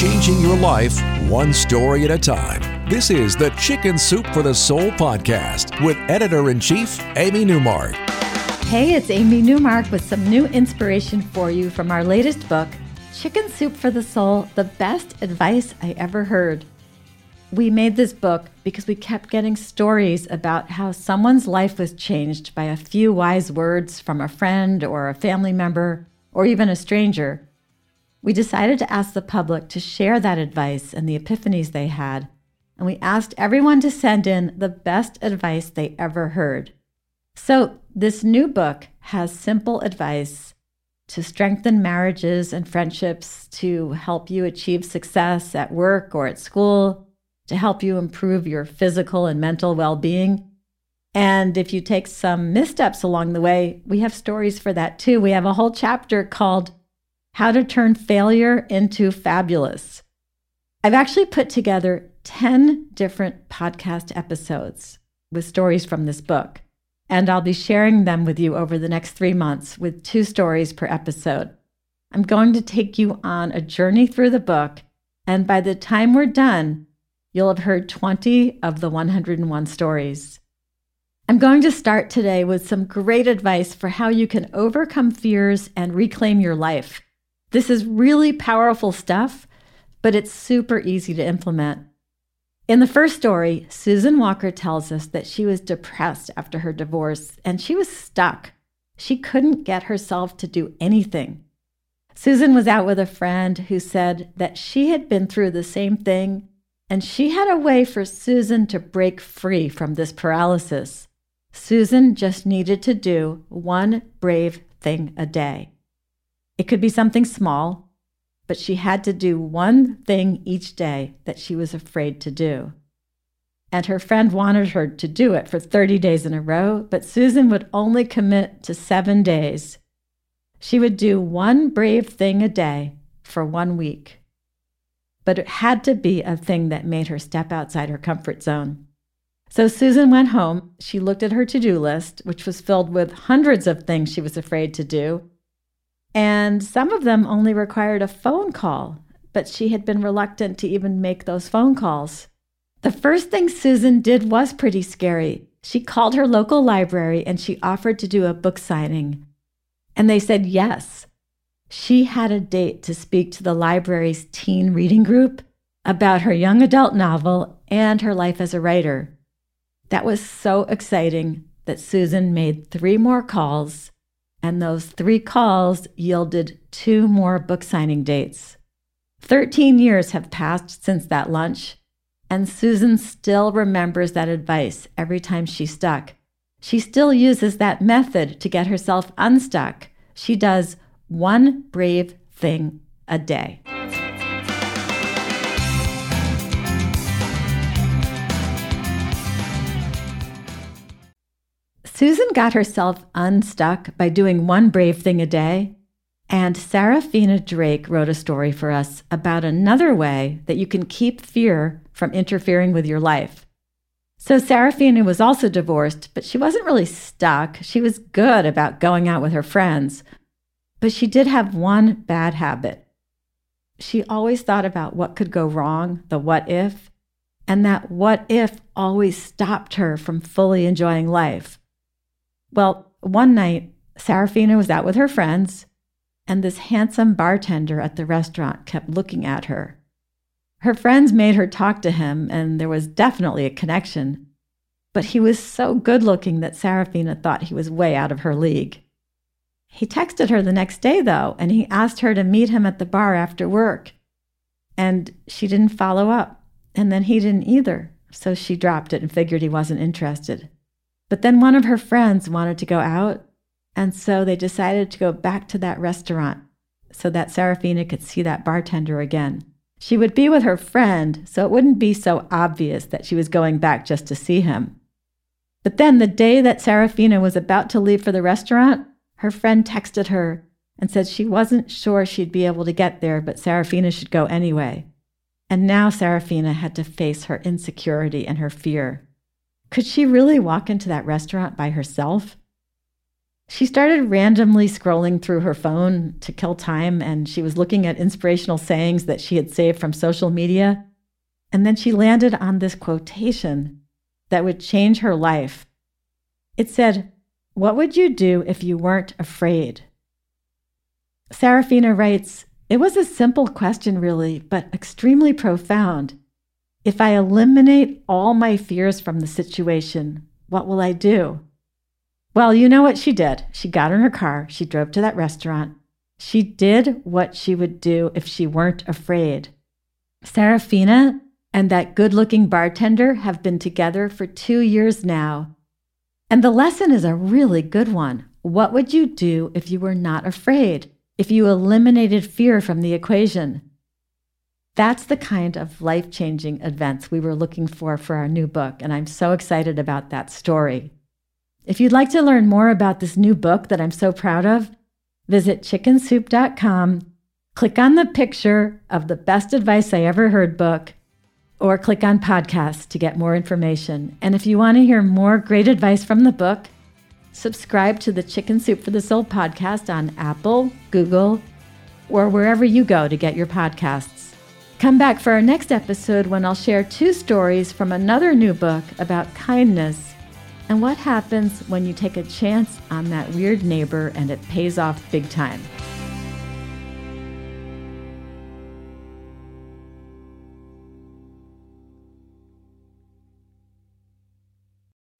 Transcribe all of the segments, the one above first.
changing your life one story at a time. This is the Chicken Soup for the Soul podcast with editor in chief, Amy Newmark. Hey, it's Amy Newmark with some new inspiration for you from our latest book, Chicken Soup for the Soul The Best Advice I Ever Heard. We made this book because we kept getting stories about how someone's life was changed by a few wise words from a friend or a family member or even a stranger. We decided to ask the public to share that advice and the epiphanies they had, and we asked everyone to send in the best advice they ever heard. So, this new book has simple advice to strengthen marriages and friendships, to help you achieve success at work or at school, to help you improve your physical and mental well being. And if you take some missteps along the way, we have stories for that too. We have a whole chapter called How to Turn Failure into Fabulous. I've actually put together 10 different podcast episodes with stories from this book, and I'll be sharing them with you over the next three months with two stories per episode. I'm going to take you on a journey through the book, and by the time we're done, You'll have heard 20 of the 101 stories. I'm going to start today with some great advice for how you can overcome fears and reclaim your life. This is really powerful stuff, but it's super easy to implement. In the first story, Susan Walker tells us that she was depressed after her divorce and she was stuck. She couldn't get herself to do anything. Susan was out with a friend who said that she had been through the same thing and she had a way for Susan to break free from this paralysis. Susan just needed to do one brave thing a day. It could be something small, but she had to do one thing each day that she was afraid to do. And her friend wanted her to do it for 30 days in a row, but Susan would only commit to seven days. She would do one brave thing a day for one week but it had to be a thing that made her step outside her comfort zone. So Susan went home. She looked at her to do list, which was filled with hundreds of things she was afraid to do. And some of them only required a phone call, but she had been reluctant to even make those phone calls. The first thing Susan did was pretty scary. She called her local library and she offered to do a book signing. And they said yes she had a date to speak to the library's teen reading group about her young adult novel and her life as a writer. That was so exciting that Susan made three more calls, and those three calls yielded two more book signing dates. 13 years have passed since that lunch, and Susan still remembers that advice every time she's stuck. She still uses that method to get herself unstuck. She does one brave thing a day. Susan got herself unstuck by doing one brave thing a day. And Sarafina Drake wrote a story for us about another way that you can keep fear from interfering with your life. So, Sarafina was also divorced, but she wasn't really stuck. She was good about going out with her friends, but she did have one bad habit. She always thought about what could go wrong, the what if, and that what if always stopped her from fully enjoying life. Well, one night, Sarafina was out with her friends, and this handsome bartender at the restaurant kept looking at her. Her friends made her talk to him, and there was definitely a connection. But he was so good looking that Sarafina thought he was way out of her league. He texted her the next day, though, and he asked her to meet him at the bar after work. And she didn't follow up. And then he didn't either. So she dropped it and figured he wasn't interested. But then one of her friends wanted to go out. And so they decided to go back to that restaurant so that Sarafina could see that bartender again. She would be with her friend, so it wouldn't be so obvious that she was going back just to see him. But then the day that Sarafina was about to leave for the restaurant, her friend texted her and said she wasn't sure she'd be able to get there, but Sarafina should go anyway. And now Sarafina had to face her insecurity and her fear. Could she really walk into that restaurant by herself? She started randomly scrolling through her phone to kill time, and she was looking at inspirational sayings that she had saved from social media. And then she landed on this quotation that would change her life. It said, What would you do if you weren't afraid? Sarafina writes, It was a simple question, really, but extremely profound. If I eliminate all my fears from the situation, what will I do? Well, you know what she did. She got in her car, she drove to that restaurant. She did what she would do if she weren't afraid. Sarafina and that good looking bartender have been together for two years now. And the lesson is a really good one. What would you do if you were not afraid? If you eliminated fear from the equation? That's the kind of life changing events we were looking for for our new book, and I'm so excited about that story. If you'd like to learn more about this new book that I'm so proud of, visit chickensoup.com, click on the picture of the Best Advice I Ever Heard book, or click on podcast to get more information. And if you want to hear more great advice from the book, subscribe to the Chicken Soup for the Soul podcast on Apple, Google, or wherever you go to get your podcasts. Come back for our next episode when I'll share two stories from another new book about kindness and what happens when you take a chance on that weird neighbor and it pays off big time.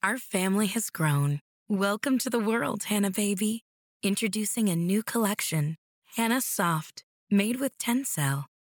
Our family has grown. Welcome to the world, Hanna Baby. Introducing a new collection, Hanna Soft, made with Tencel.